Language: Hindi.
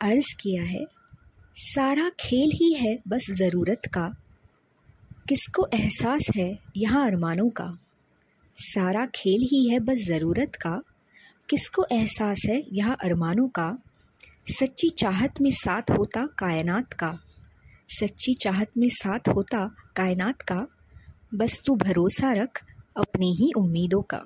अर्ज़ किया है। सारा खेल ही है बस ज़रूरत का। किसको एहसास है यहाँ अरमानों का? सारा खेल ही है बस ज़रूरत का। किसको एहसास है यहाँ अरमानों का? सच्ची चाहत में साथ होता कायनात का। सच्ची चाहत में साथ होता कायनात का। बस तू भरोसा रख अपनी ही उम्मीदों का।